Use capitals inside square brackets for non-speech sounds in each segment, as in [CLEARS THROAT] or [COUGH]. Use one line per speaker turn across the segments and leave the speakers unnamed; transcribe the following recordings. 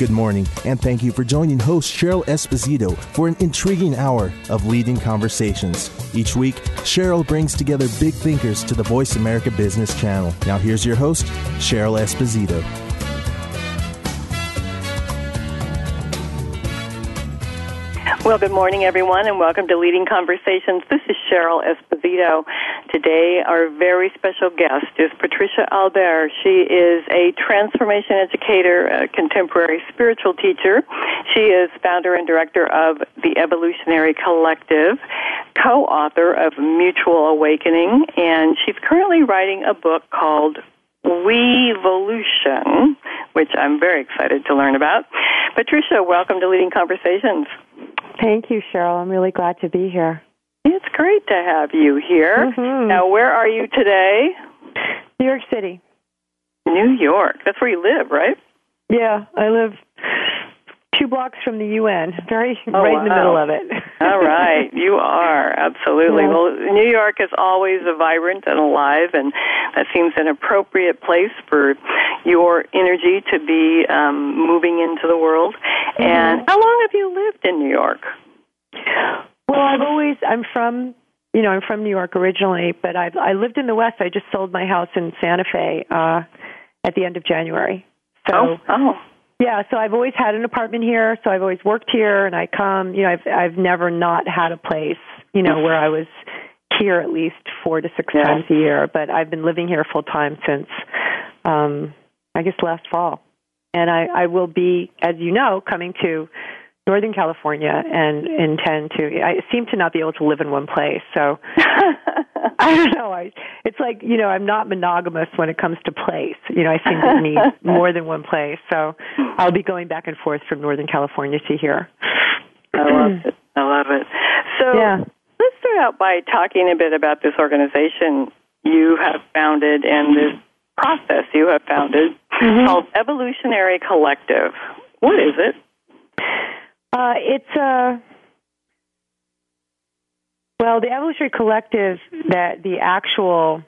Good morning, and thank you for joining host Cheryl Esposito for an intriguing hour of leading conversations. Each week, Cheryl brings together big thinkers to the Voice America Business Channel. Now, here's your host, Cheryl Esposito.
Well, good morning, everyone, and welcome to Leading Conversations. This is Cheryl Esposito. Today, our very special guest is Patricia Albere. She is a transformation educator, a contemporary spiritual teacher. She is founder and director of the Evolutionary Collective, co author of Mutual Awakening, and she's currently writing a book called Wevolution, which I'm very excited to learn about. Patricia, welcome to Leading Conversations.
Thank you, Cheryl. I'm really glad to be here.
It's great to have you here.
Mhm.
Now, where are you today?
New York City.
New York. That's where you live, right?
Yeah, I live two blocks from the UN, very
Oh,
right in the middle of it. [LAUGHS]
All right, you are absolutely.
Yeah.
Well, New York is always a vibrant and alive, and that seems an appropriate place for your energy to be um, moving into the world. And how long have you lived in New York?
well, I've always I'm from you know I'm from New York originally, but I've I lived in the West. I just sold my house in Santa Fe uh, at the end of January. So
oh, oh,
yeah, so I've always had an apartment here. So I've always worked here, and I come. You know, I've I've never not had a place. You know, where I was here at least four to six
Yeah.
times a year. But I've been living here full time since um, I guess last fall, and I I will be, as you know, coming to Northern California and intend to. I seem to not be able to live in one place, so [LAUGHS] I don't know. I it's like you know I'm not monogamous when it comes to place. You know I seem to need [LAUGHS] more than one place. So I'll be going back and forth from Northern California to here.
I love [CLEARS THROAT] it. I love it. So
Yeah.
let's start out by talking a bit about this organization you have founded and this process you have founded
Mm-hmm.
called Evolutionary Collective. What is it?
Uh, it's a well, the evolutionary collective that the actual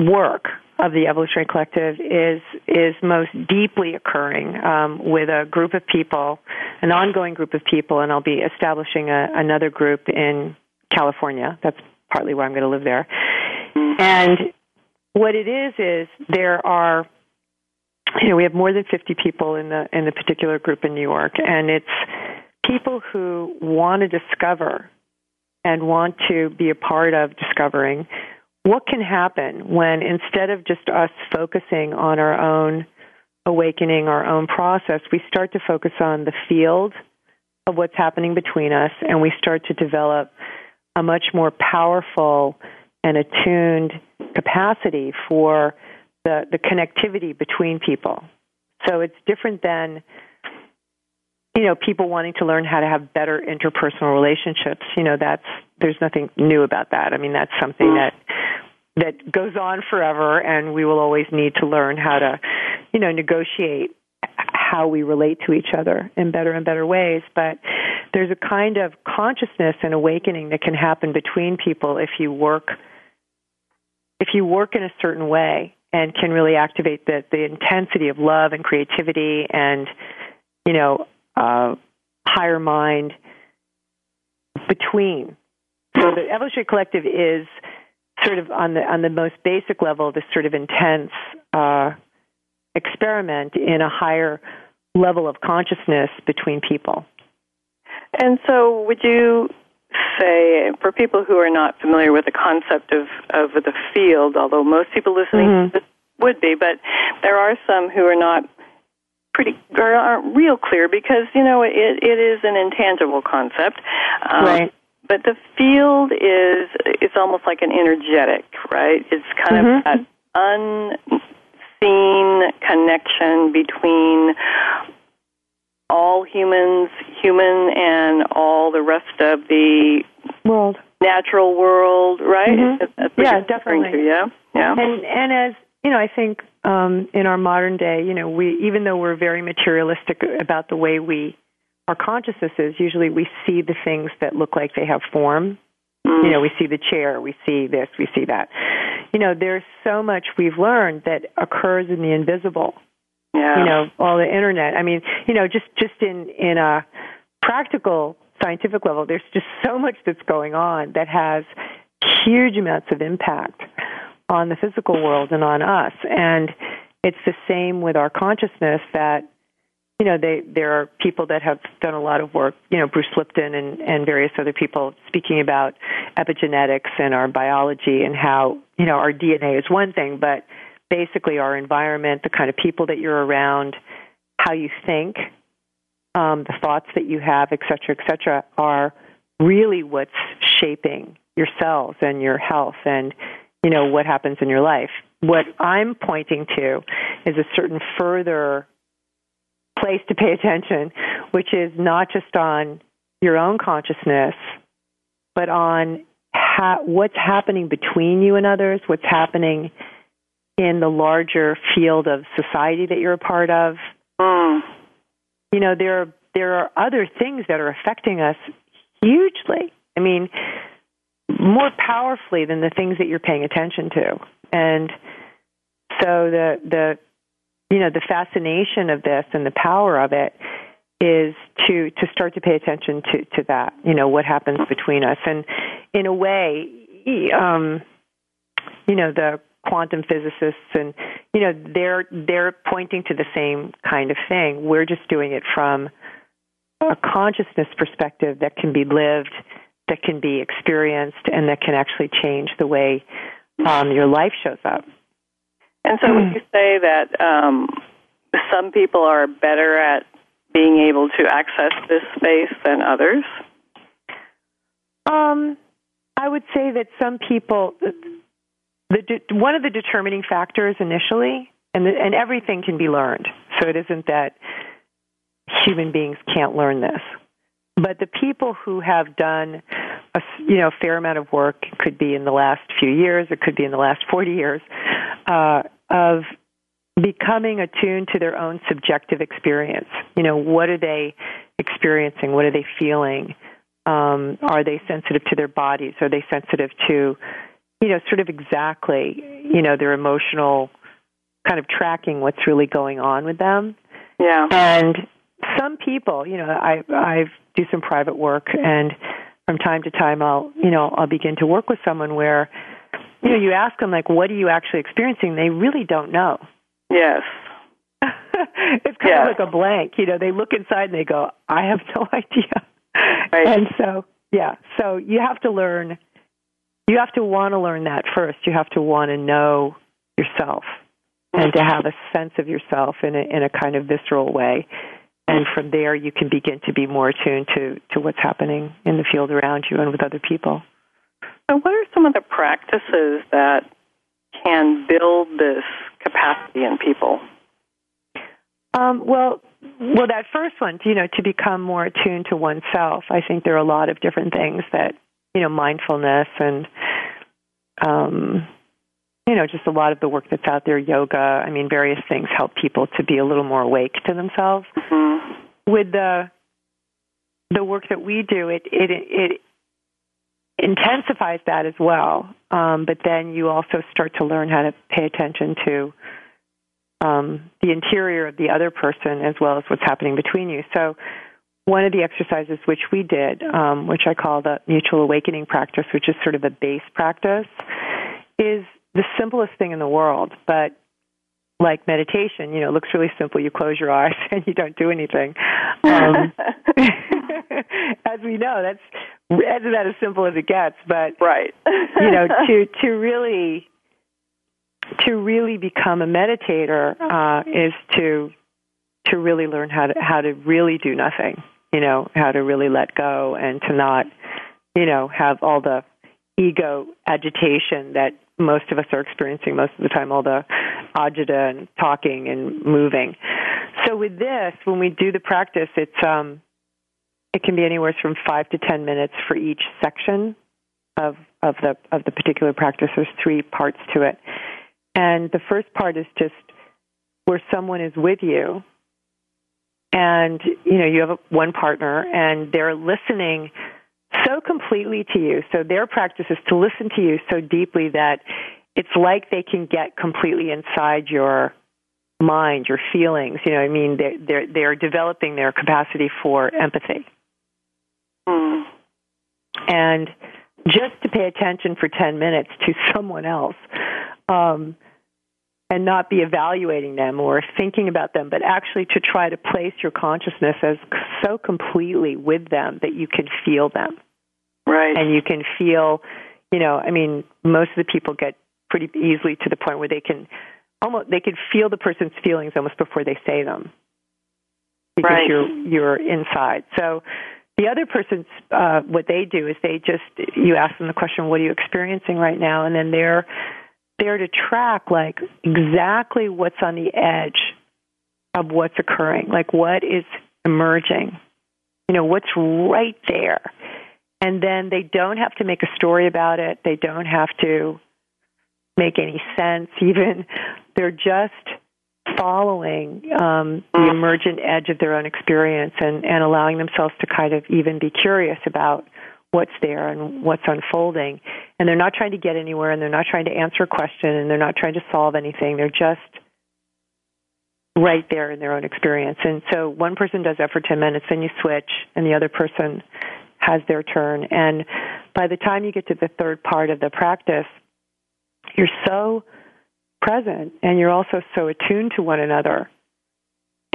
work of the evolutionary collective is is most deeply occurring um, with a group of people, an ongoing group of people, and I'll be establishing a, another group in California. That's partly why I'm going to live there. And what it is is there are you know we have more than 50 people in the in the particular group in New York and it's people who want to discover and want to be a part of discovering what can happen when instead of just us focusing on our own awakening our own process we start to focus on the field of what's happening between us and we start to develop a much more powerful and attuned capacity for the, the connectivity between people. So it's different than you know people wanting to learn how to have better interpersonal relationships. You know that's there's nothing new about that. I mean that's something that that goes on forever, and we will always need to learn how to you know negotiate how we relate to each other in better and better ways. But there's a kind of consciousness and awakening that can happen between people if you work if you work in a certain way and can really activate the the intensity of love and creativity and you know uh, higher mind between. So the evolutionary collective is sort of on the on the most basic level this sort of intense uh, experiment in a higher level of consciousness between people.
And so, would you say, for people who are not familiar with the concept of, of the field, although most people listening
Mhm.
to this would be, but there are some who are not pretty or aren't real clear because you know it it is an intangible concept. Um,
Right.
but the field is it's almost like an energetic, right? It's kind
mm-hmm.
of that unseen connection between all humans, human, and all the rest of the
world,
natural world, right?
Mm-hmm. yeah, definitely.
To, yeah, yeah.
And and as you know, I think um, in our modern day, you know, we even though we're very materialistic about the way we our consciousness is, usually we see the things that look like they have form.
Mm.
You know, we see the chair, we see this, we see that. You know, there's so much we've learned that occurs in the invisible.
Yeah.
You know, all the internet. I mean, you know, just just in in a practical scientific level, there's just so much that's going on that has huge amounts of impact on the physical world and on us. And it's the same with our consciousness that you know, they, there are people that have done a lot of work, you know, Bruce Lipton and, and various other people speaking about epigenetics and our biology and how, you know, our DNA is one thing, but basically our environment, the kind of people that you're around, how you think, um, the thoughts that you have, et cetera, et cetera, are really what's shaping yourselves and your health and, you know, what happens in your life. What I'm pointing to is a certain further place to pay attention, which is not just on your own consciousness, but on ha- what's happening between you and others, what's happening in the larger field of society that you're a part of.
Mm.
You know, there are, there are other things that are affecting us hugely. I mean, more powerfully than the things that you're paying attention to. And so the the you know, the fascination of this and the power of it is to to start to pay attention to to that. You know, what happens between us, and in a way, um, you know, the quantum physicists and you know they're they're pointing to the same kind of thing. We're just doing it from a consciousness perspective that can be lived, that can be experienced, and that can actually change the way um, your life shows up.
And so, would you say that um, some people are better at being able to access this space than others?
Um, I would say that some people, the, the one of the determining factors initially, and the, and everything can be learned. So it isn't that human beings can't learn this, but the people who have done a you know fair amount of work could be in the last few years, it could be in the last forty years. Uh, of becoming attuned to their own subjective experience. You know, what are they experiencing? What are they feeling? Um, are they sensitive to their bodies? Are they sensitive to, you know, sort of exactly, you know, their emotional kind of tracking what's really going on with them?
Yeah.
And some people, you know, I I do some private work, and from time to time, I'll you know I'll begin to work with someone where you know, you ask them like, "What are you actually experiencing?" They really don't know.
Yes. [LAUGHS]
it's kind of like a blank. You know, they look inside and they go, "I have no [LAUGHS] idea."
Right.
And so, yeah, so you have to learn. You have to want to learn that first. You have to want to know yourself and to have a sense of yourself in a in a kind of visceral way. And from there, you can begin to be more attuned to to what's happening in the field around you and with other people.
So, what are some of the practices that can build this capacity in people?
Um, well, well, that first one, you know, to become more attuned to oneself. I think there are a lot of different things that, you know, mindfulness and, um, you know, just a lot of the work that's out there, yoga. I mean, various things help people to be a little more awake to themselves.
Mm-hmm.
With the the work that we do, it it it intensifies that as well. Um, but then you also start to learn how to pay attention to um, the interior of the other person as well as what's happening between you. So, one of the exercises which we did, um, which I call the mutual awakening practice, which is sort of a base practice, is the simplest thing in the world, but like meditation, you know, it looks really simple. You close your eyes [LAUGHS] and you don't do anything. Um, [LAUGHS] as we know, that's that's about as simple as it gets. But
right, [LAUGHS]
you know, to to really to really become a meditator uh, is to to really learn how to how to really do nothing. You know, how to really let go and to not you know, have all the ego agitation that most of us are experiencing most of the time, all the agita and talking and moving. So with this, when we do the practice, it's um, it can be anywhere from five to ten minutes for each section of of the of the particular practice. There's three parts to it, and the first part is just where someone is with you, and you know you have one partner, and they're listening so completely to you. So their practice is to listen to you so deeply that it's like they can get completely inside your mind, your feelings. You know, I mean, they're they're, they're developing their capacity for empathy.
Mm.
And just to pay attention for ten minutes to [LAUGHS] someone else. Um, and not be evaluating them or thinking about them, but actually to try to place your consciousness as so completely with them that you can feel them.
Right.
And you can feel, you know, I mean, most of the people get pretty easily to the point where they can almost they can feel the person's feelings almost before they say them because
right.
you're you're inside. So the other person's uh, what they do is they just you ask them the question, "What are you experiencing right now?" and then they're there to track like exactly what's on the edge of what's occurring, like what is emerging, you know, what's right there and then they don't have to make a story about it. They don't have to make any sense, [LAUGHS] even. They're just following um, the emergent edge of their own experience and, and allowing themselves to kind of even be curious about what's there and what's unfolding. And they're not trying to get anywhere and they're not trying to answer a question and they're not trying to solve anything. They're just right there in their own experience. And so one person does that for 10 minutes, then you switch, and the other person has their turn. And by the time you get to the third part of the practice, you're so present and you're also so attuned to one another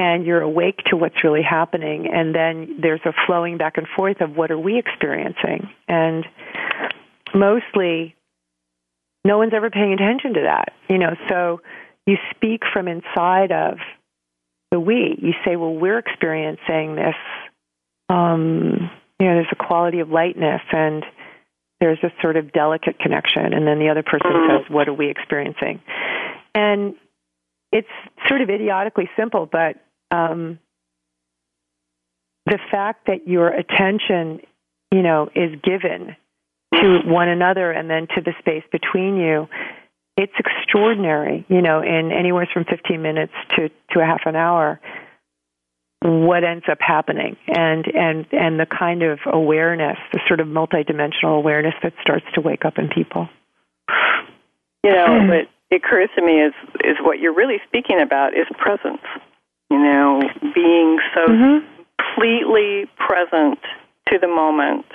and you're awake to what's really happening and then there's a flowing back and forth of what are we experiencing and mostly no one's ever paying attention to that you know so you speak from inside of the we you say well we're experiencing this um you know, there's a quality of lightness and there's a sort of delicate connection. And then the other person says, What are we experiencing? And it's sort of idiotically simple, but um, the fact that your attention, you know, is given to one another and then to the space between you, it's extraordinary, you know, in anywhere from 15 minutes to, to a half an hour what ends up happening. And and and the kind of awareness the sort of multidimensional awareness that starts to wake up in people.
You know [CLEARS THROAT] what occurs to me is is what you're really speaking about is presence you know being so mm-hmm. completely present to the moment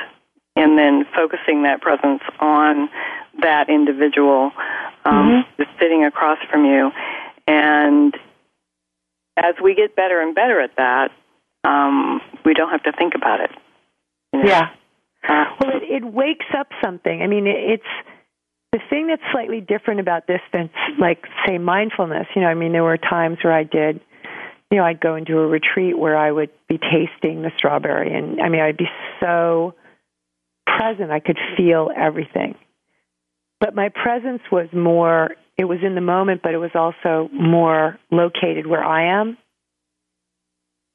and then focusing that presence on that individual um, mm-hmm. sitting across from you and as we get better and better at that, um, we don't have to think about it.
You know? Yeah. Uh, well, it, it wakes up something. I mean, it, it's the thing that's slightly different about this than, like, say, mindfulness. You know, I mean, there were times where I did, you know, I'd go into a retreat where I would be tasting the strawberry, and I mean, I'd be so present, I could feel everything. But my presence was more it was in the moment, but it was also more located where I am.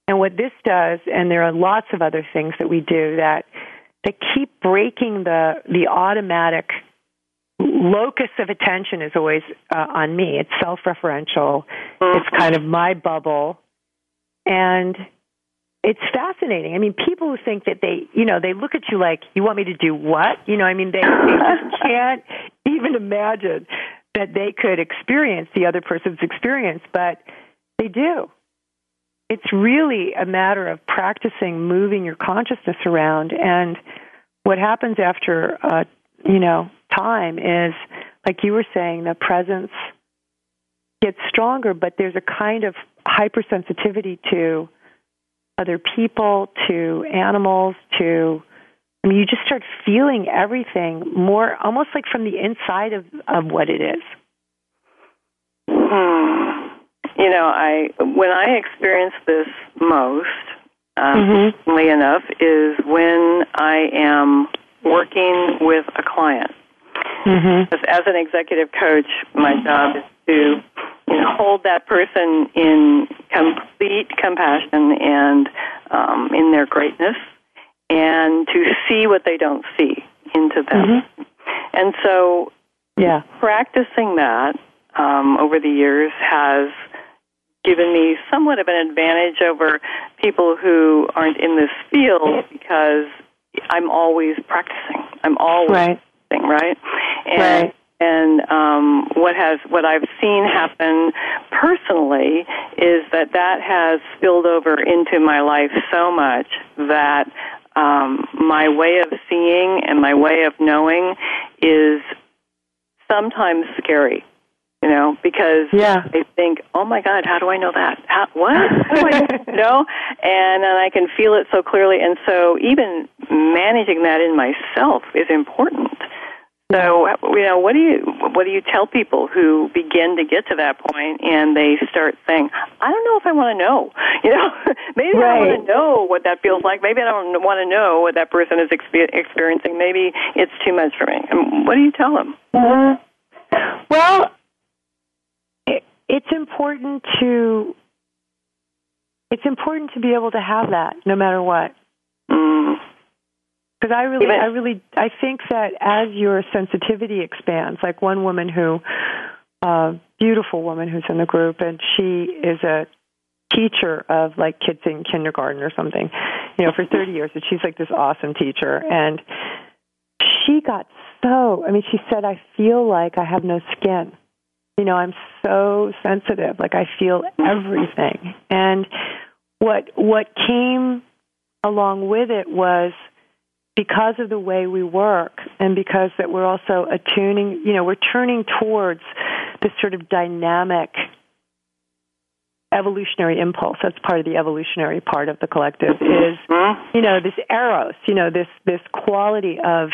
And what this does, and there are lots of other things that we do that that keep breaking the the automatic locus of attention is always uh, on me. It's self-referential. Mm-hmm. It's kind of my bubble, and it's fascinating. I mean, people who think that they, you know, they look at you like, you want me to do what? You know, I mean, they, they [LAUGHS] just can't even imagine that they could experience the other person's experience, but they do. It's really a matter of practicing moving your consciousness around. And what happens after, uh, you know, time is, like you were saying, the presence gets stronger, but there's a kind of hypersensitivity to other people, to animals, to I mean, you just start feeling everything more, almost like from the inside of, of what it is.
Hmm. You know, I when I experience this most, um, mm-hmm. enough, is when I am working with a client.
Mm-hmm.
As an executive coach, my job is to you know, hold that person in complete compassion and um, in their greatness, and to see what they don't see into them.
Mm-hmm.
And so,
yeah,
practicing that um, over the years has given me somewhat of an advantage over people who aren't in this field because I'm always practicing. I'm always
right.
Practicing, right? And
right.
and um, what has what I've seen happen personally is that that has spilled over into my life so much that um, my way of seeing and my way of knowing is sometimes scary you know, because
yeah.
I think, oh my God, how do I know that? How, what? How do I you [LAUGHS] know, and and I can feel it so clearly, and so even managing that in myself is important. So, you know, what do you what do you tell people who begin to get to that point and they start saying, "I don't know if I want to know." [LAUGHS] You know, maybe
right.
I don't want to know what that feels like. Maybe I don't want to know what that person is experiencing. Maybe it's too much for me. And what do you tell them?
Mm-hmm. Well, it's important to it's important to be able to have that no matter what. Because I really, I really, I think that as your sensitivity expands, like one woman who, a uh, beautiful woman who's in the group, and she is a teacher of like kids in kindergarten or something, you know, for [LAUGHS] 30 years, and she's like this awesome teacher, and she got so, I mean, she said, I feel like I have no skin. You know i'm so sensitive. Like i feel everything. And what what came along with it was because of the way we work and because that we're also attuning you know we're turning towards this sort of dynamic evolutionary impulse that's part of the evolutionary part of the collective is
mm-hmm.
you know this eros you know this this quality of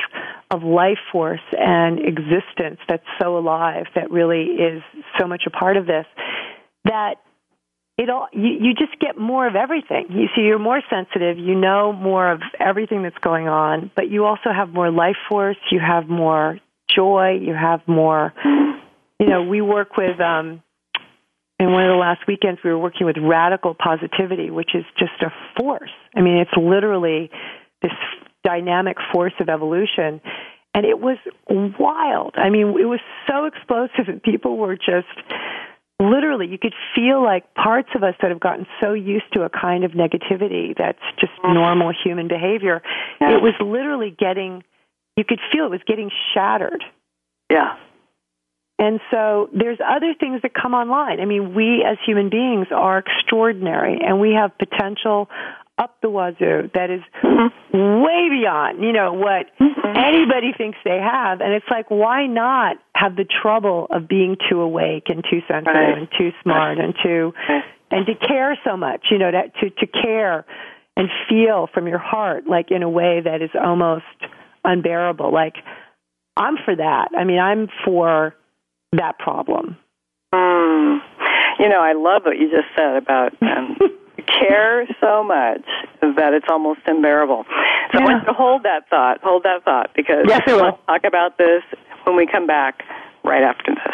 of life force and existence that's so alive that really is so much a part of this that it all you, you just get more of everything. You see you're more sensitive you know more of everything that's going on but you also have more life force you have more joy you have more you know we work with um in one of the last weekends we were working with radical positivity which is just a force. I mean it's literally this dynamic force of evolution. And it was wild. I mean it was so explosive and people were just literally you could feel like parts of us that have gotten so used to a kind of negativity that's just mm. normal human behavior
yeah.
it was literally getting you could feel it was getting shattered
yeah
and so there's other things that come online. I mean, we as human beings are extraordinary and we have potential up the wazoo that is
mm-hmm.
way beyond, you know, what
mm-hmm.
anybody thinks they have. And it's like, why not have the trouble of being too awake and too sensitive
right.
and too smart and too, and to care so much, you know, that, to, to care and feel from your heart, like in a way that is almost unbearable. Like, I'm for that. I mean, I'm for that problem.
Mm. You know, I love what you just said about um, [LAUGHS] care so much that it's almost unbearable. So
yeah.
I want you to hold that thought, hold that thought, because
yes,
we'll talk about this when we come back right after this.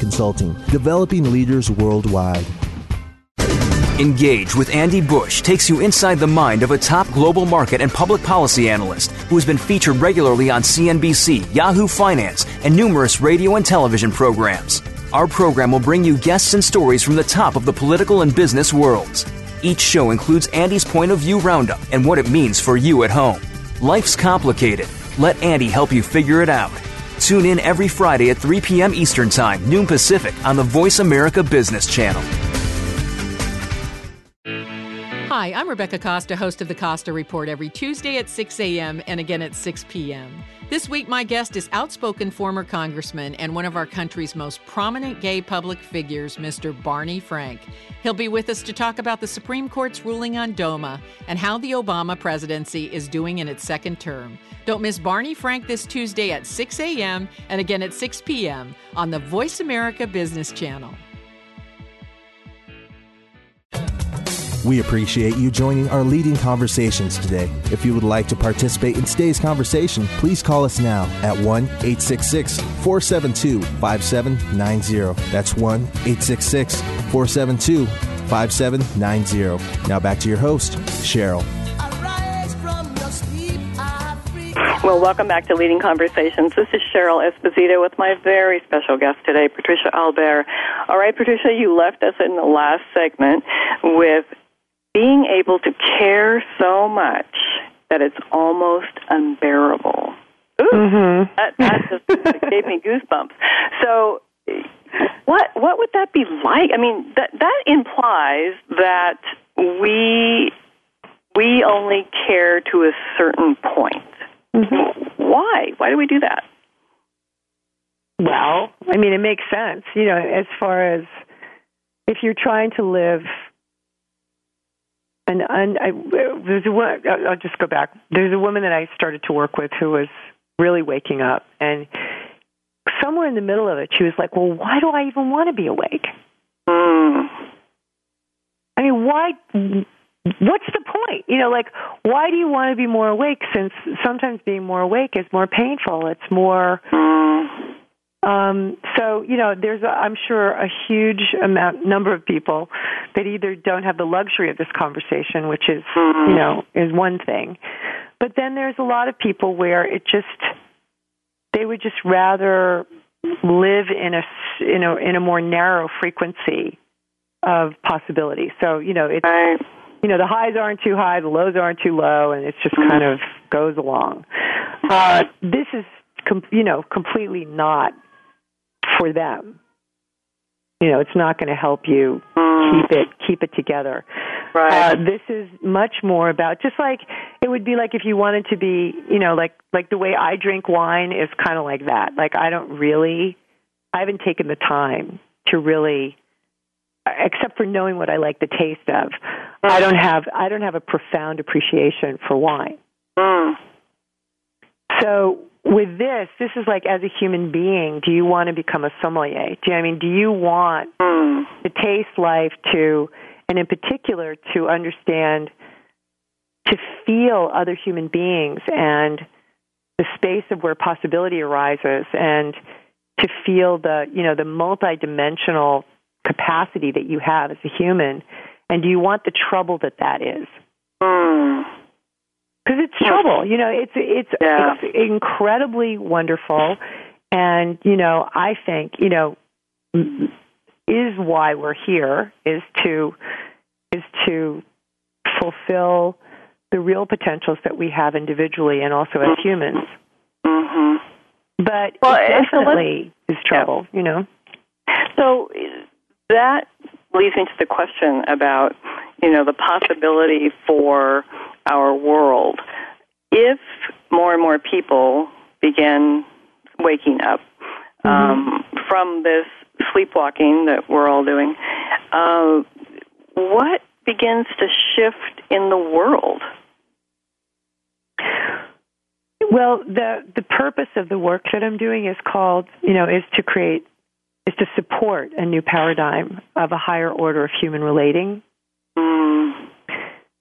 Consulting, developing leaders worldwide.
Engage with Andy Busch takes you inside the mind of a top global market and public policy analyst who has been featured regularly on CNBC, Yahoo Finance, and numerous radio and television programs. Our program will bring you guests and stories from the top of the political and business worlds. Each show includes Andy's point of view roundup and what it means for you at home. Life's complicated. Let Andy help you figure it out. Tune in every Friday at 3 p.m. Eastern Time, noon Pacific, on the Voice America Business Channel.
Hi, I'm Rebecca Costa, host of the Costa Report every Tuesday at 6 a.m. and again at 6 p.m. This week, my guest is outspoken former congressman and one of our country's most prominent gay public figures, Mr. Barney Frank. He'll be with us to talk about the Supreme Court's ruling on DOMA and how the Obama presidency is doing in its second term. Don't miss Barney Frank this Tuesday at 6 a.m. and again at 6 p.m. on the Voice America Business Channel.
We appreciate you joining our leading conversations today. If you would like to participate in today's conversation, please call us now at 1 866 472 5790. That's 1 866 472 5790. Now back to your host, Cheryl.
Well, welcome back to Leading Conversations. This is Cheryl Esposito with my very special guest today, Patricia Albere. All right, Patricia, you left us in the last segment with being able to care so much that it's almost unbearable. Ooh, mm-hmm. that, that just gave me goosebumps. So, what what would that be like? I mean, that that implies that we we only care to a certain point. Mm-hmm. Why? Why do we do that?
Well, I mean, it makes sense. You know, as far as if you're trying to live and and I, there's a I'll just go back. There's a woman that I started to work with who was really waking up, and somewhere in the middle of it, she was like, "Well, why do I even want to be awake? Mm. I mean, why? What's the point? You know, like, why do you want to be more awake? Since sometimes being more awake is more painful. It's more." Mm um, so you know, there's a, I'm sure a huge amount number of people that either don't have the luxury of this conversation, which is you know is one thing, but then there's a lot of people where it just they would just rather live in a in a in a more narrow frequency of possibility. So you know it's you know the highs aren't too high, the lows aren't too low, and it just kind of goes along. Uh, this is com- you know completely not for them. You know, it's not going to help you keep it keep it together.
Right.
Uh, this is much more about just like it would be like if you wanted to be, you know, like like the way I drink wine is kind of like that. Like I don't really, I haven't taken the time to really, except for knowing what I like the taste of. Mm. I don't have I don't have a profound appreciation for wine. Mm. So with this, this is like as a human being, do you want to become a sommelier? Do you, I mean, do you want mm. to taste life to, and in particular, to understand, to feel other human beings and the space of where possibility arises, and to feel the, you know, the multidimensional capacity that you have as a human, and do you want the trouble that that is? Mm because it's trouble. You know, it's it's yeah. it's incredibly wonderful, and you know, I think you know is why we're here is to is to fulfill the real potentials that we have individually and also as humans. Mm-hmm. But well, it definitely so is trouble. Yeah. You know.
So that leads me to the question about you know the possibility for our world. If more and more people begin waking up mm-hmm. um, from this sleepwalking that we're all doing, uh, what begins to shift in the world?
Well, the the purpose of the work that I'm doing is called, you know, is to create, is to support a new paradigm of a higher order of human relating. Mm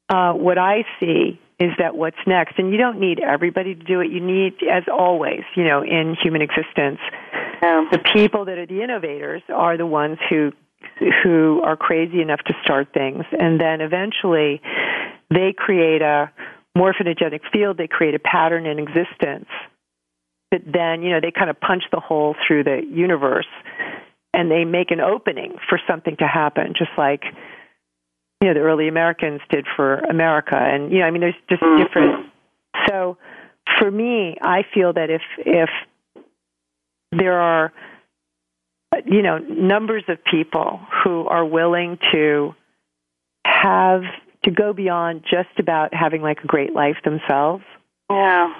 uh, what I see is that what's next, and you don't need everybody to do it. You need, as always, you know, in human existence, yeah. the people that are the innovators are the ones who who are crazy enough to start things, and then eventually they create a morphogenetic field. They create a pattern in existence that then, you know, they kind of punch the hole through the universe, and they make an opening for something to happen, just like you know the early Americans did for America, and you know I mean there's just mm-hmm. different So for me, I feel that if if there are you know numbers of people who are willing to have to go beyond just about having like a great life themselves.
Yeah.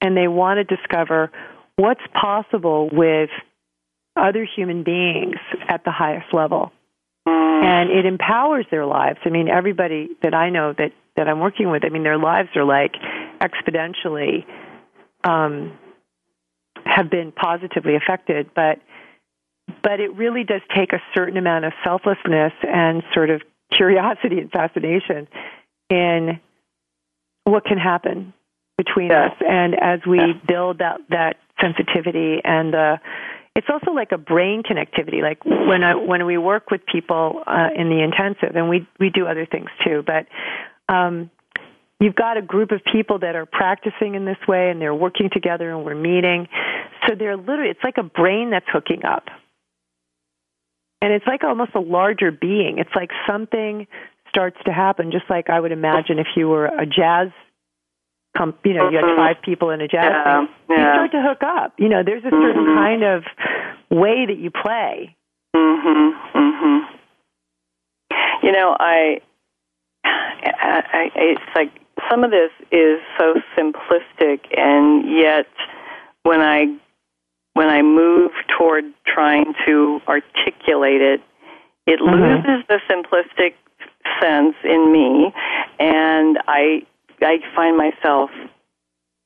And they want to discover what's possible with other human beings at the highest level. And it empowers their lives. I mean, everybody that I know that, that I'm working with, I mean, their lives are like exponentially um, have been positively affected. But but it really does take a certain amount of selflessness and sort of curiosity and fascination in what can happen between
Yeah.
us. And as we
Yeah.
build that that sensitivity and uh, it's also like a brain connectivity. Like when I when we work with people uh, in the intensive, and we we do other things too, but. Um, You've got a group of people that are practicing in this way and they're working together and we're meeting. So they're literally, it's like a brain that's hooking up. And it's like almost a larger being. It's like something starts to happen, just like I would imagine if you were a jazz, comp, you know, you had
Mhm.
five people in a jazz
Yeah,
band. You
yeah.
start to hook up. You know, there's a certain
Mhm.
kind of way that you play.
Mhm. Mhm. You know, I, I, I it's like some of this is so simplistic, and yet when I when I move toward trying to articulate it, it
Mhm.
loses the simplistic sense in me, and I I find myself,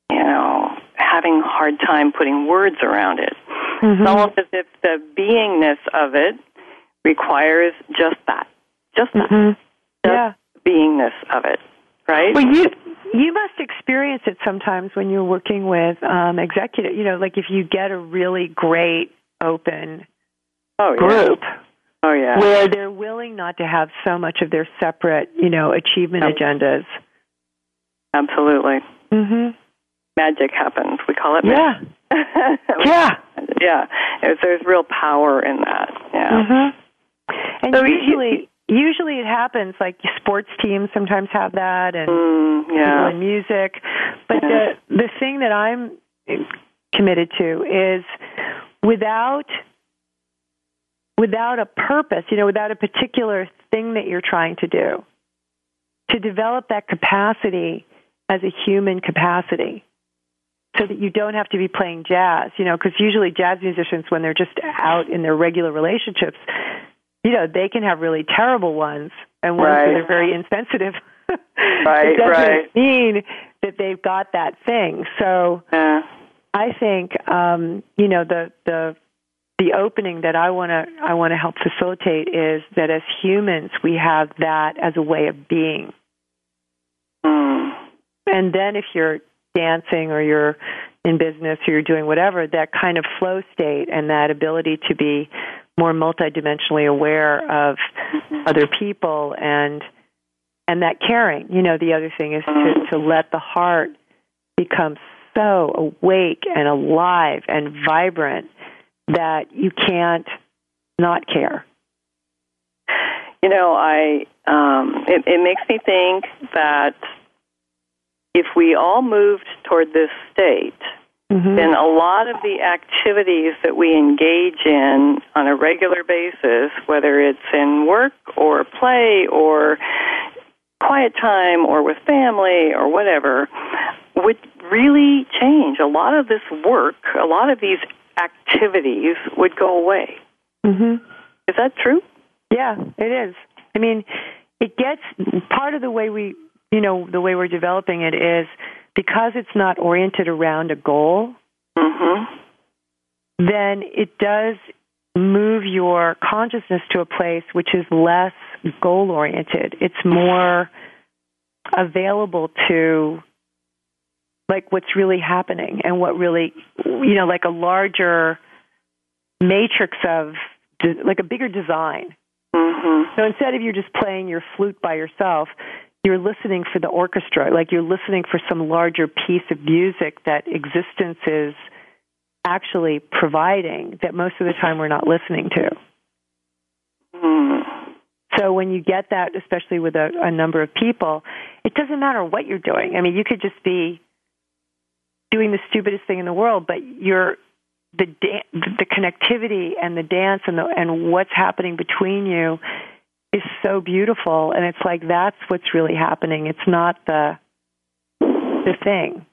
you know, having a hard time putting words around it.
Mhm.
It's almost as if the beingness of it requires just that, just that,
Mhm.
just
Yeah.
beingness of it, right?
Well, you you must experience it sometimes when you're working with um, executive. You know, like if you get a really great open
oh yeah,
group
oh yeah,
where they're willing not to have so much of their separate, you know, achievement
Yep.
agendas.
Absolutely.
hmm
Magic happens. We call it.
Yeah.
magic. [LAUGHS]
Yeah.
yeah. There's, there's real power in that. Yeah.
hmm And
So you-
usually, usually it happens. Like sports teams sometimes have that, and
Mm,
people in music. But
Yeah.
the the thing that I'm committed to is without without a purpose, you know, without a particular thing that you're trying to do, to develop that capacity as a human capacity. So that you don't have to be playing jazz, you know, because usually jazz musicians, when they're just out in their regular relationships, you know, they can have really terrible ones and ones
Right.
that are very insensitive. [LAUGHS]
Right,
it doesn't
right.
mean that they've got that thing. So
Yeah.
I think um, you know the the the opening that I want to I want to help facilitate is that as humans we have that as a way of being.
Mm.
And then if you're dancing or you're in business or you're doing whatever, that kind of flow state and that ability to be more multidimensionally aware of other people and and that caring. You know, the other thing is to, to let the heart become so awake and alive and vibrant that you can't not care.
You know, I um, it, it makes me think that if we all moved toward this state,
Mm-hmm.
then a lot of the activities that we engage in on a regular basis, whether it's in work or play or quiet time or with family or whatever, would really change. A lot of this work, a lot of these activities would go away.
hmm
Is that true?
Yeah, it is. I mean, it gets part of the way we, you know, the way we're developing it is because it's not oriented around a goal,
Mm-hmm.
then it does move your consciousness to a place which is less goal oriented. It's more available to like what's really happening and what really, you know, like a larger matrix of, like a bigger design.
Mm-hmm.
So instead of you just playing your flute by yourself, you're listening for the orchestra, like you're listening for some larger piece of music that existence is actually providing that most of the time we're not listening to.
Mm.
So when you get that, especially with a, a number of people, it doesn't matter what you're doing. I mean, you could just be doing the stupidest thing in the world, but you're the da- the connectivity and the dance and the and what's happening between you is so beautiful and it's like that's what's really happening. It's not the the thing.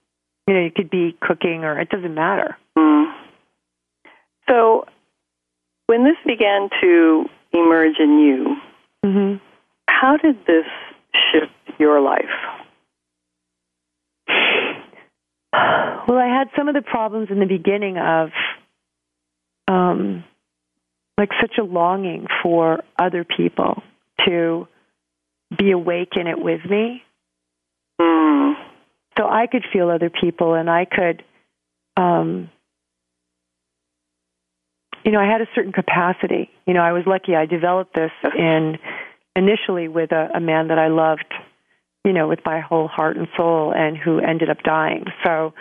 You know it could be cooking or it doesn't matter.
Mm. so when this began to emerge in you
mm-hmm.
how did this shift your life?
Well i had some of the problems in the beginning of um like such a longing for other people to be awake in it with me.
Mm.
So I could feel other people and I could, um, you know, I had a certain capacity. You know, I was lucky. I developed this in initially with a, a man that I loved, you know, with my whole heart and soul, and who ended up dying. So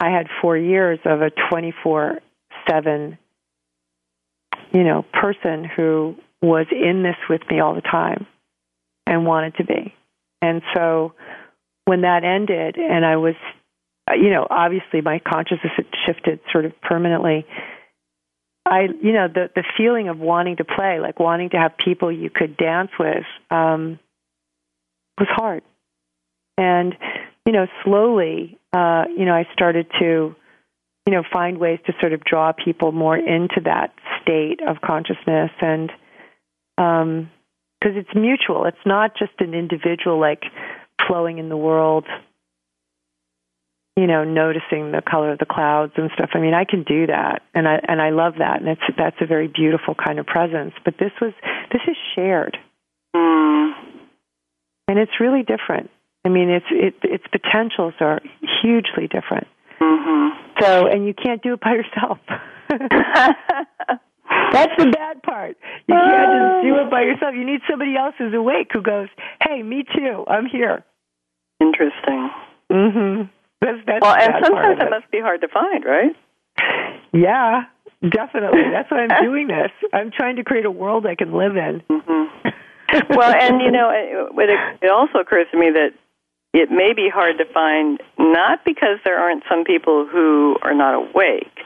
I had four years of a twenty-four seven, you know, person who was in this with me all the time and wanted to be. And so when that ended and I was you know, obviously my consciousness had shifted sort of permanently. I, you know, the the feeling of wanting to play, like wanting to have people you could dance with, um, was hard. And you know, slowly, uh, you know, I started to, you know, find ways to sort of draw people more into that state of consciousness and um, because it's mutual. It's not just an individual like flowing in the world, you know, noticing the color of the clouds and stuff. I mean, I can do that, and I and I love that, and it's that's a very beautiful kind of presence. But this was this is shared,
mm.
and it's really different. I mean, it's it its potentials are hugely different.
Mm-hmm.
So, and you can't do it by yourself. [LAUGHS] [LAUGHS] That's the bad part. You can't just do it by yourself. You need somebody else who's awake who goes, "Hey, me too. I'm here."
Interesting.
Mhm. That's that's
well, and
sometimes
it must be hard to find, right?
Yeah, definitely. [LAUGHS] That's why I'm doing this. I'm trying to create a world I can live in.
Mm-hmm. well, and you know, it, it also occurs to me that it may be hard to find not because there aren't some people who are not awake,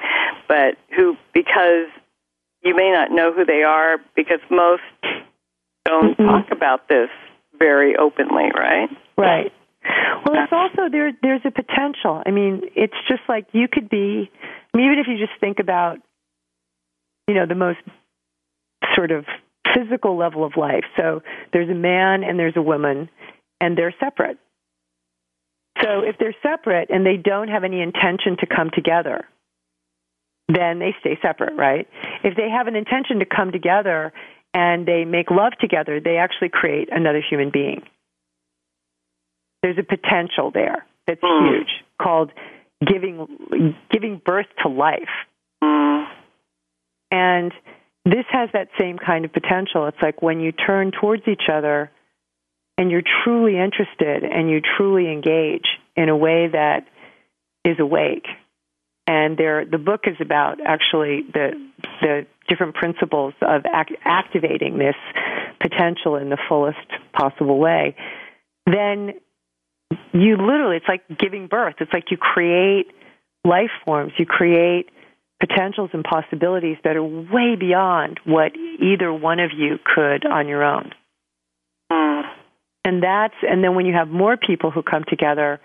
but who because you may not know who they are because most don't mm-hmm. talk about this very openly, right?
Right. Well, it's also there. There's a potential. I mean, it's just like you could be. I mean, even if you just think about, you know, the most sort of physical level of life. So there's a man and there's a woman, and they're separate. So if they're separate and they don't have any intention to come together, then they stay separate, right? If they have an intention to come together and they make love together, they actually create another human being. There's a potential there that's
mm.
huge called giving giving birth to life.
Mm.
And this has that same kind of potential. It's like when you turn towards each other and you're truly interested and you truly engage in a way that is awake and there the book is about actually the the different principles of act, activating this potential in the fullest possible way. Then you literally it's like giving birth. It's like you create life forms. You create potentials and possibilities that are way beyond what either one of you could on your own. And that's and then when you have more people who come together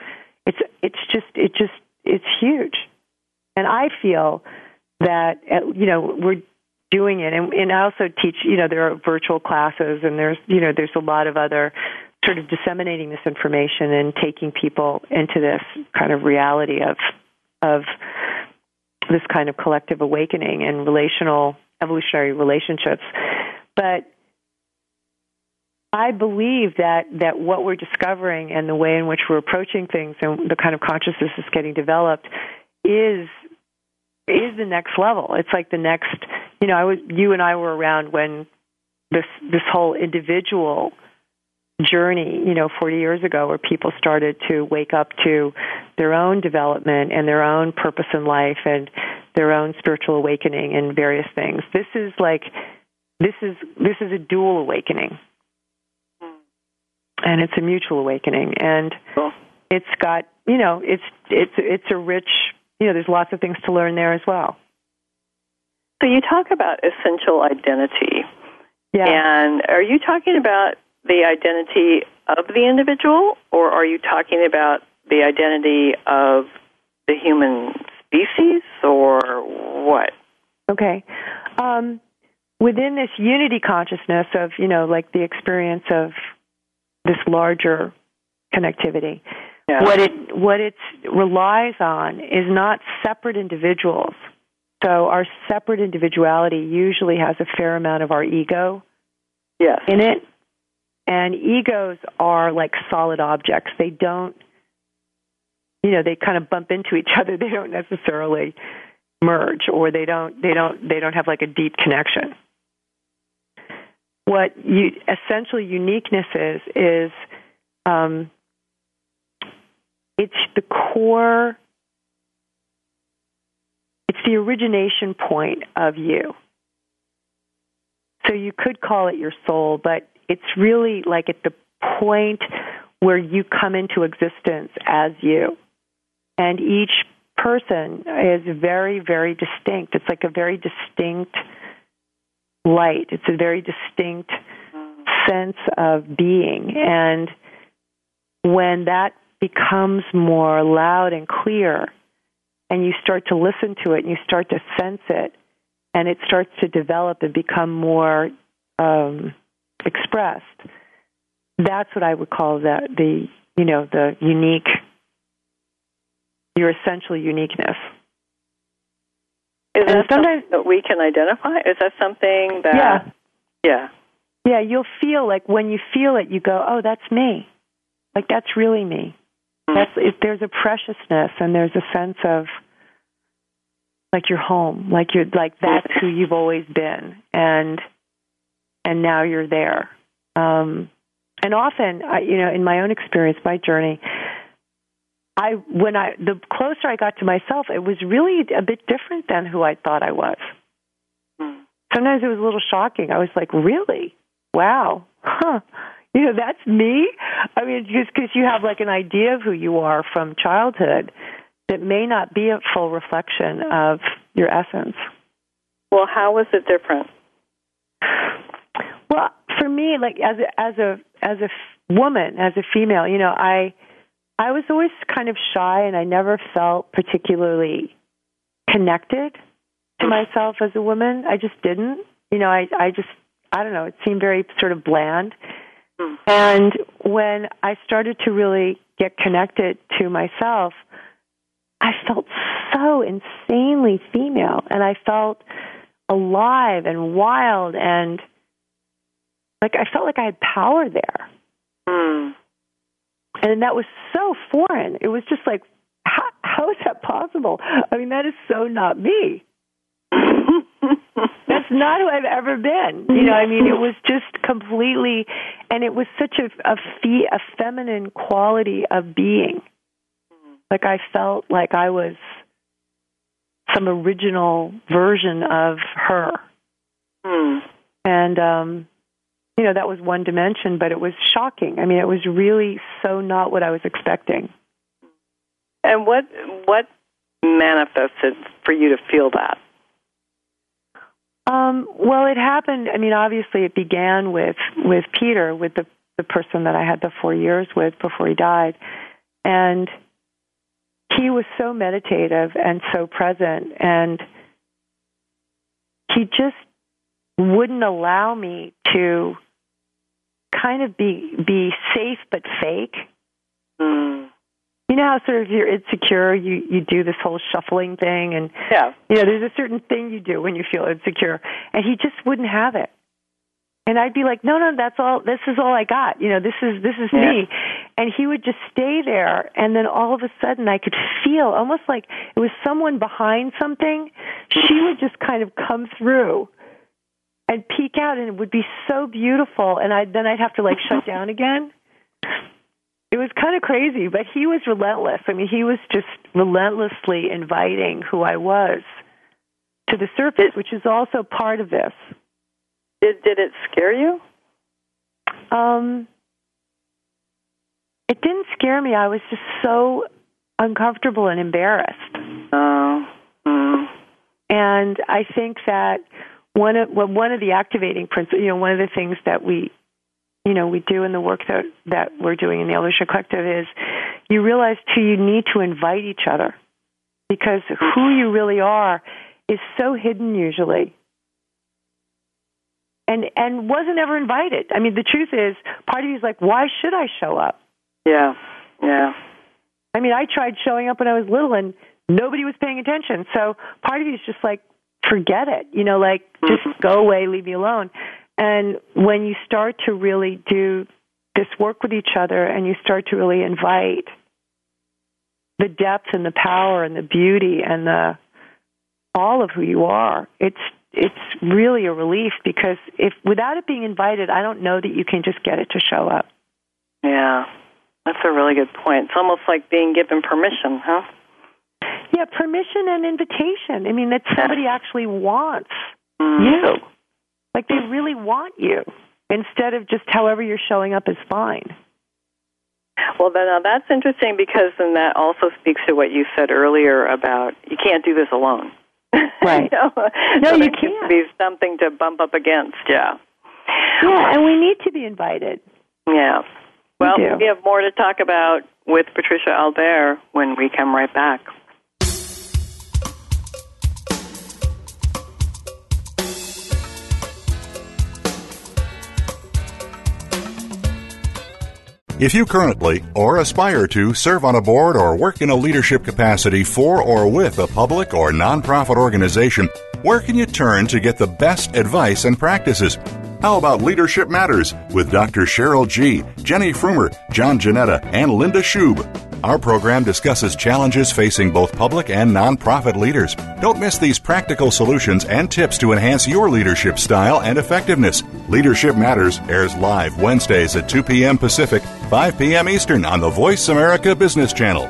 it's it's just it just it's huge and I feel that, uh, you know, we're doing it. And, and I also teach, you know, there are virtual classes and there's, you know, there's a lot of other sort of disseminating this information and taking people into this kind of reality of, of this kind of collective awakening and relational evolutionary relationships. But I believe that that what we're discovering and the way in which we're approaching things and the kind of consciousness that's getting developed is is the next level. It's like the next, you know, I was you and I were around when this this whole individual journey, you know, 40 years ago where people started to wake up to their own development and their own purpose in life and their own spiritual awakening and various things. This is like this is this is a dual awakening. And it's a mutual awakening and it's got you know, it's it's it's a rich, you know, there's lots of things to learn there as well.
So you talk about essential identity.
Yeah.
And are you talking about the identity of the individual, or are you talking about the identity of the human species, or what?
Okay. Um, within this unity consciousness of, you know, like the experience of this larger connectivity,
Yeah.
what it what it relies on is not separate individuals. So our separate individuality usually has a fair amount of our ego
Yes.
in it. And egos are like solid objects. They don't, you know, they kind of bump into each [LAUGHS] other. They don't necessarily merge, or they don't, they don't, they don't have like a deep connection. What you essentially uniqueness is is um, it's the core. It's the origination point of you. So you could call it your soul, but it's really like at the point where you come into existence as you. And each person is very, very distinct. It's like a very distinct light, it's a very distinct sense of being. And when that becomes more loud and clear, and you start to listen to it and you start to sense it, and it starts to develop and become more um, expressed. That's what I would call that the you know the unique, your essential uniqueness.
Is
And
that
sometimes-
something that we can identify? Is that something that?
Yeah.
Yeah.
Yeah, you'll feel like when you feel it, you go, "Oh, that's me." Like that's really me. That's it, there's a preciousness and there's a sense of like you're home, like you're like that's who you've always been, and and now you're there. Um, and often, I, you know, in my own experience, my journey, I when I the closer I got to myself, it was really a bit different than who I thought I was. Sometimes it was a little shocking. I was like, really? Wow, huh? [LAUGHS] You know, that's me. I mean, just because you have like an idea of who you are from childhood, that may not be a full reflection of your essence.
Well, how was it different?
Well, for me, like as a as a as a woman, as a female, you know, I I was always kind of shy, and I never felt particularly connected to myself as a woman. I just didn't. You know, I I just I don't know. It seemed very sort of bland. And when I started to really get connected to myself, I felt so insanely female, and I felt alive and wild and like I felt like I had power there.
Mm.
And that was so foreign. It was just like, how, how is that possible? I mean, that is so not me. [LAUGHS] That's not who I've ever been. You know, I mean, it was just completely, and it was such a a, fe- a feminine quality of being. Like I felt like I was some original version of her,
Hmm.
and um, you know that was one dimension, but it was shocking. I mean, it was really so not what I was expecting.
And what what manifested for you to feel that?
Um, well, it happened. I mean, obviously, it began with with Peter, with the the person that I had the four years with before he died, and he was so meditative and so present, and he just wouldn't allow me to kind of be be safe but fake.
Mm.
You know how sort of you're insecure, you you do this whole shuffling thing, and
Yeah.
you know, there's a certain thing you do when you feel insecure, and he just wouldn't have it. And I'd be like, no, no, that's all. This is all I got. You know, this is this is
Yeah.
me. And he would just stay there, and then all of a sudden, I could feel almost like it was someone behind something. She would just kind of come through and peek out, and it would be so beautiful. And I then I'd have to like shut down again. It was kind of crazy, but he was relentless. I mean, he was just relentlessly inviting who I was to the surface, which is also part of this.
Did did it scare you?
Um, it didn't scare me. I was just so uncomfortable and embarrassed.
Oh. Mm.
And I think that one of well, one of the activating principles, you know, one of the things that we, you know, we do in the work that that we're doing in the Evolution Collective is, you realize too, you need to invite each other, because who you really are is so hidden usually. And and wasn't ever invited. I mean, the truth is, part of you is like, why should I show up?
Yeah, yeah.
I mean, I tried showing up when I was little, and nobody was paying attention. So part of you is just like, forget it. You know, like just mm-hmm. go away, leave me alone. And when you start to really do this work with each other and you start to really invite the depth and the power and the beauty and the all of who you are, it's it's really a relief because if without it being invited, I don't know that you can just get it to show up.
Yeah. That's a really good point. It's almost like being given permission, huh?
Yeah, permission and invitation. I mean, that somebody actually wants mm. you. Like they really want you instead of just however you're showing up is fine.
Well, then now that's interesting because then that also speaks to what you said earlier about you can't do this alone. [LAUGHS]
Right.
you know?
No,
so
you
can't. be something to bump up against. Yeah.
Yeah, and we need to be invited.
Yeah. Well,
we,
we have more to talk about with Patricia Albere when we come right back.
If you currently or aspire to serve on a board or work in a leadership capacity for or with a public or nonprofit organization, where can you turn to get the best advice and practices? How about Leadership Matters with Dr. Cheryl G., Jenny Frumer, John Janetta, and Linda Schub? Our program discusses challenges facing both public and nonprofit leaders. Don't miss these practical solutions and tips to enhance your leadership style and effectiveness. Leadership Matters airs live Wednesdays at 2 p.m. Pacific, 5 p.m. Eastern on the Voice America Business Channel.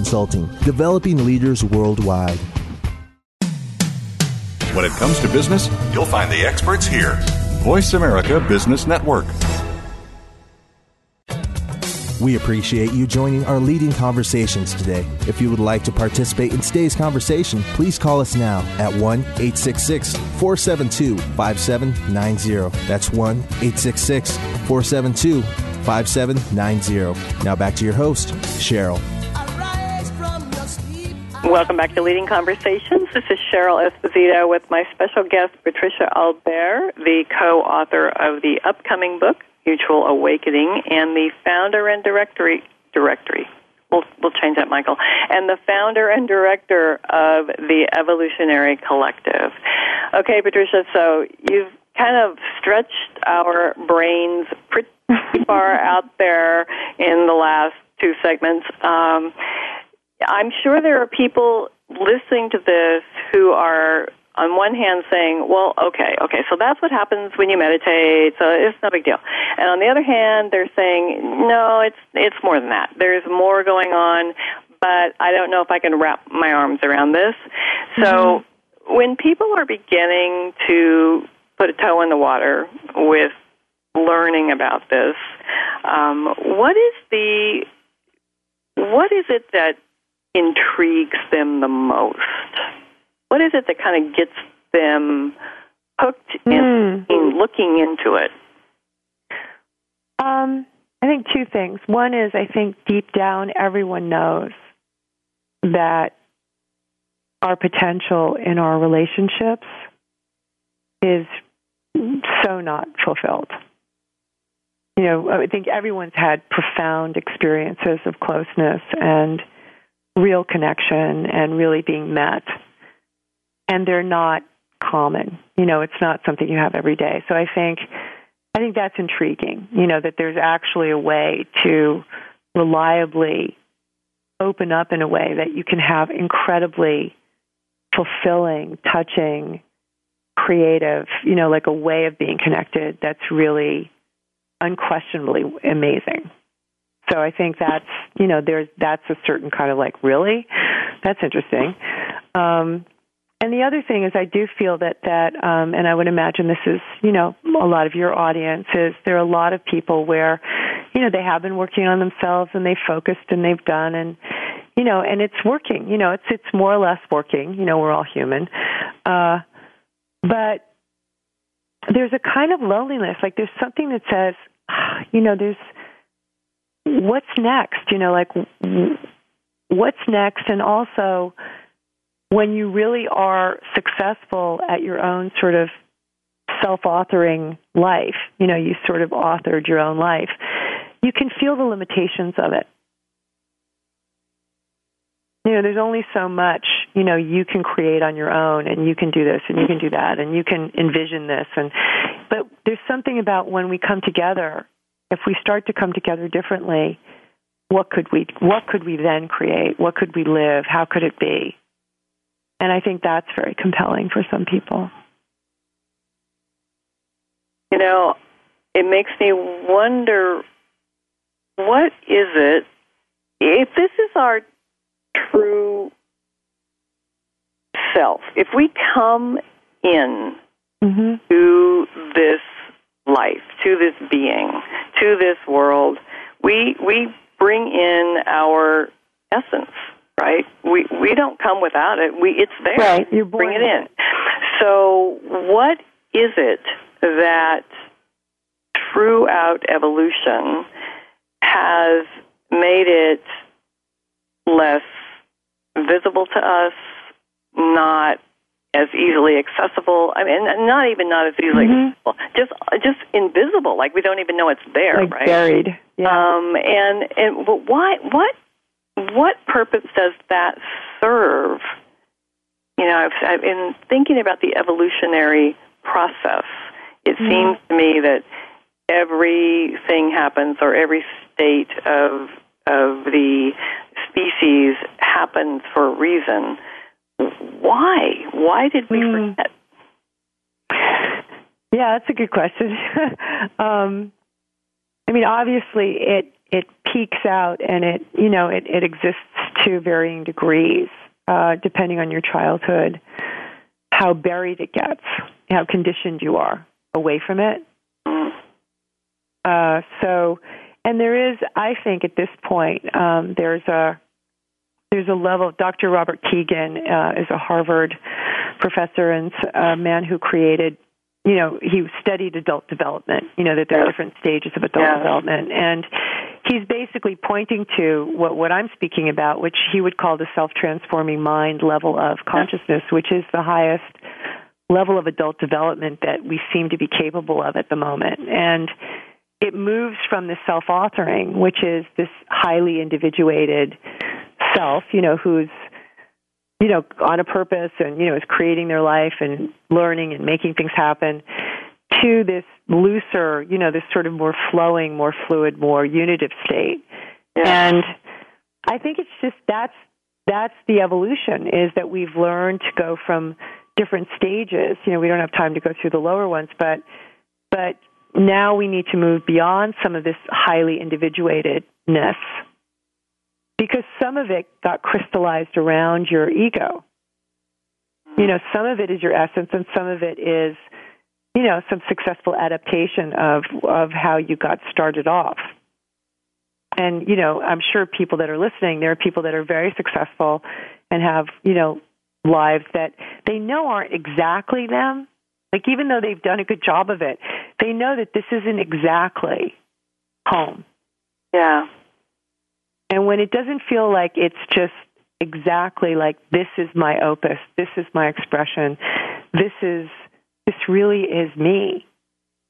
Consulting, developing leaders worldwide.
When it comes to business, you'll find the experts here. Voice America Business Network.
We appreciate you joining our leading conversations today. If you would like to participate in today's conversation, please call us now at 1 866 472 5790. That's 1 866 472 5790. Now back to your host, Cheryl.
Welcome back to Leading Conversations. This is Cheryl Esposito with my special guest, Patricia Albere, the co author of the upcoming book, Mutual Awakening, and the founder and directory, directory. We'll, we'll change that, Michael. And the founder and director of the Evolutionary Collective. Okay, Patricia, so you've kind of stretched our brains pretty far out there in the last two segments. Um, I'm sure there are people listening to this who are on one hand saying, well, okay, okay, so that's what happens when you meditate, so it's no big deal. And on the other hand, they're saying, no, it's it's more than that. There's more going on, but I don't know if I can wrap my arms around this. So mm-hmm. when people are beginning to put a toe in the water with learning about this, um, what is the what is it that intrigues them the most? What is it that kind of gets them hooked in, mm. in looking into it?
Um, I think two things. One is I think deep down everyone knows that our potential in our relationships is so not fulfilled. You know, I think everyone's had profound experiences of closeness and real connection and really being met. And they're not common. You know, it's not something you have every day. So I think I think that's intriguing, you know, that there's actually a way to reliably open up in a way that you can have incredibly fulfilling, touching, creative, you know, like a way of being connected that's really unquestionably amazing. So I think that's, you know, there's that's a certain kind of like really, that's interesting. Um, and the other thing is, I do feel that that, um, and I would imagine this is, you know, a lot of your audience is there are a lot of people where, you know, they have been working on themselves and they've focused and they've done and, you know, and it's working. You know, it's it's more or less working. You know, we're all human, uh, but there's a kind of loneliness. Like there's something that says, [SIGHS] you know, there's what's next. You know, like what's next, and also when you really are successful at your own sort of self-authoring life, you know, you sort of authored your own life, you can feel the limitations of it. You know, there's only so much, you know, you can create on your own and you can do this and you can do that and you can envision this and but there's something about when we come together, if we start to come together differently, what could we what could we then create? What could we live? How could it be? And I think that's very compelling for some people.
You know, it makes me wonder what is it if this is our true self, if we come in mm-hmm. to this life, to this being, to this world, we we bring in our essence right? We we don't come without it. We it's there.
Right, you
bring it in. So what is it that throughout evolution has made it less visible to us, not as easily accessible. I mean, not even not as easily mm-hmm. accessible, just just invisible. Like we don't even know it's there,
like
right?
Buried. Yeah.
Um, and and but why? What what purpose does that serve? You know, I've, I've been thinking about the evolutionary process. It mm seems to me that everything happens, or every state of of the species happens for a reason. Why? Why did we mm. forget? [SIGHS]
Yeah, that's a good question. [LAUGHS] um, I mean, obviously, it it peeks out and it you know it, it exists to varying degrees uh, depending on your childhood, how buried it gets, how conditioned you are away from it. Uh, so, and there is, I think, at this point, um, there's a there's a level. Dr. Robert Kegan uh, is a Harvard professor and a man who created you know, he studied adult development, you know, that there are different stages of adult yeah. development. And he's basically pointing to what, what I'm speaking about, which he would call the self transforming mind level of consciousness, which is the highest level of adult development that we seem to be capable of at the moment. And it moves from the self authoring, which is this highly individuated self, you know, who's you know, on a purpose and, you know, is creating their life and learning and making things happen to this looser, you know, this sort of more flowing, more fluid, more unitive state. Yeah. And I think it's just that's that's the evolution is that we've learned to go from different stages. You know, we don't have time to go through the lower ones, but but now we need to move beyond some of this highly individuatedness because some of it got crystallized around your ego. You know, some of it is your essence, and some of it is, you know, some successful adaptation of of how you got started off. And you know, I'm sure people that are listening, there are people that are very successful and have, you know, lives that they know aren't exactly them. Like even though they've done a good job of it, they know that this isn't exactly home.
Yeah.
And when it doesn't feel like it's just exactly like this is my opus, this is my expression, this is this really is me,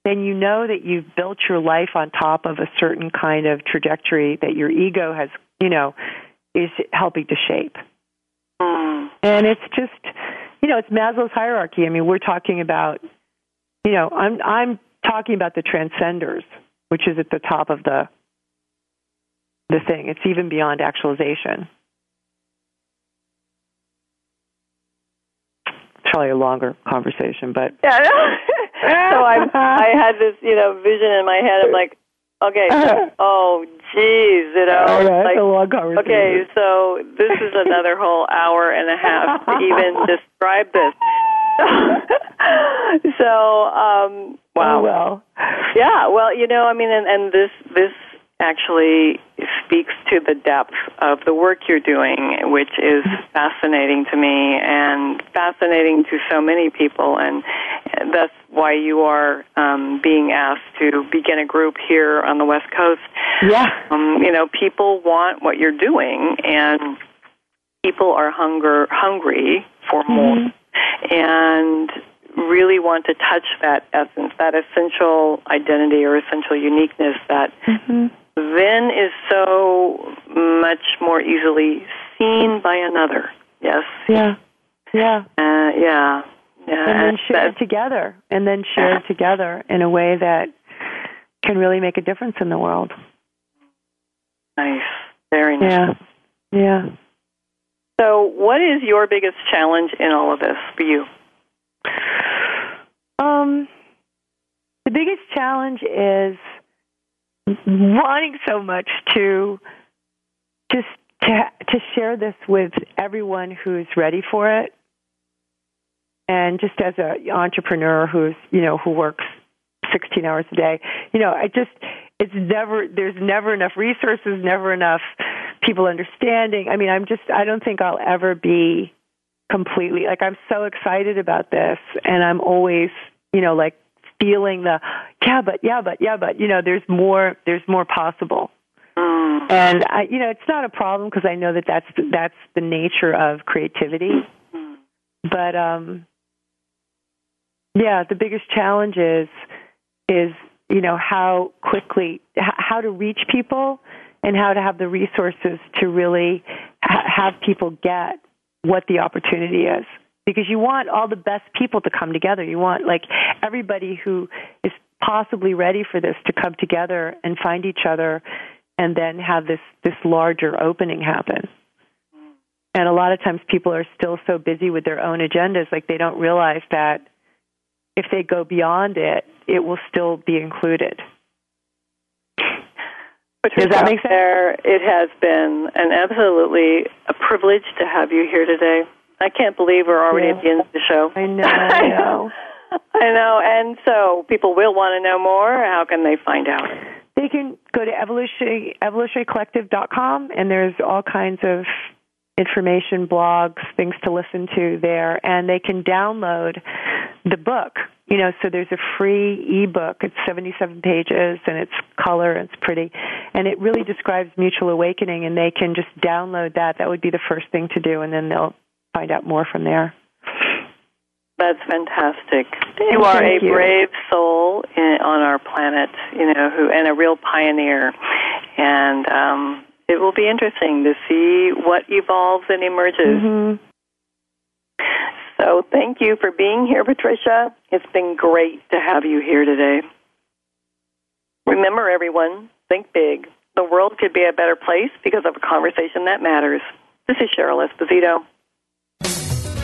then you know that you've built your life on top of a certain kind of trajectory that your ego has, you know, is helping to shape. And it's just, you know, it's Maslow's hierarchy. I mean, we're talking about, you know, I'm I'm talking about the transcenders, which is at the top of the the thing. It's even beyond actualization. It's probably a longer conversation, but
yeah. [LAUGHS] so I I had this you know vision in my head of like, okay, so, [LAUGHS] oh geez, you know,
oh, yeah,
like,
a long conversation.
okay, so this is another whole hour and a half to even [LAUGHS] describe this. so um wow
oh, well
yeah well you know i mean and, and this this actually speaks to the depth of the work you're doing, which is fascinating to me and fascinating to so many people. And that's why you are um, being asked to begin a group here on the West Coast.
Yeah.
Um, you know, people want what you're doing, and people are hunger hungry for more. Mm-hmm. And really want to touch that essence, that essential identity or essential uniqueness that mm-hmm then is so much more easily seen by another. Yes.
Yeah. Yeah.
Uh, yeah. Yeah.
And then shared together, and then shared together in a way that can really make a difference in the world.
Nice. Very nice.
Yeah. Yeah.
So, what is your biggest challenge in all of this for you?
Um, the biggest challenge is wanting so much to just to to share this with everyone who's ready for it. And just as an entrepreneur who's you know who works 16 hours a day you know i just it's never there's never enough resources never enough people understanding. I mean i'm just i don't think i'll ever be completely like i'm so excited about this. And i'm always you know like feeling the yeah but yeah but yeah but you know there's more there's more possible. And i you know it's not a problem because i know that that's that's the nature of creativity. But um yeah the biggest challenge is is you know how quickly how to reach people and how to have the resources to really ha- have people get what the opportunity is because you want all the best people to come together. You want like everybody who is possibly ready for this to come together and find each other and then have this this larger opening happen. And a lot of times people are still so busy with their own agendas like they don't realize that if they go beyond it, it will still be included.
Patricia,
Does that make sense?
There, it has been an absolutely a privilege to have you here today. I can't believe we're already
yeah.
at the end of the show.
I know. I [LAUGHS] know.
I know. And so people will want to know more. How can they find out?
They can go to evolutionary, evolutionarycollective.com, and there's all kinds of information, blogs, things to listen to there, and they can download the book. You know, so there's a free ebook. It's 77 pages, and it's color, and it's pretty, and it really describes mutual awakening. And they can just download that. That would be the first thing to do, and then they'll find out more from there.
That's fantastic. You are a
you.
brave soul in, on our planet, you know, who and a real pioneer. And um, it will be interesting to see what evolves and emerges.
Mm-hmm.
So, thank you for being here, Patricia. It's been great to have you here today. Remember, everyone, think big. The world could be a better place because of a conversation that matters. This is Cheryl Esposito.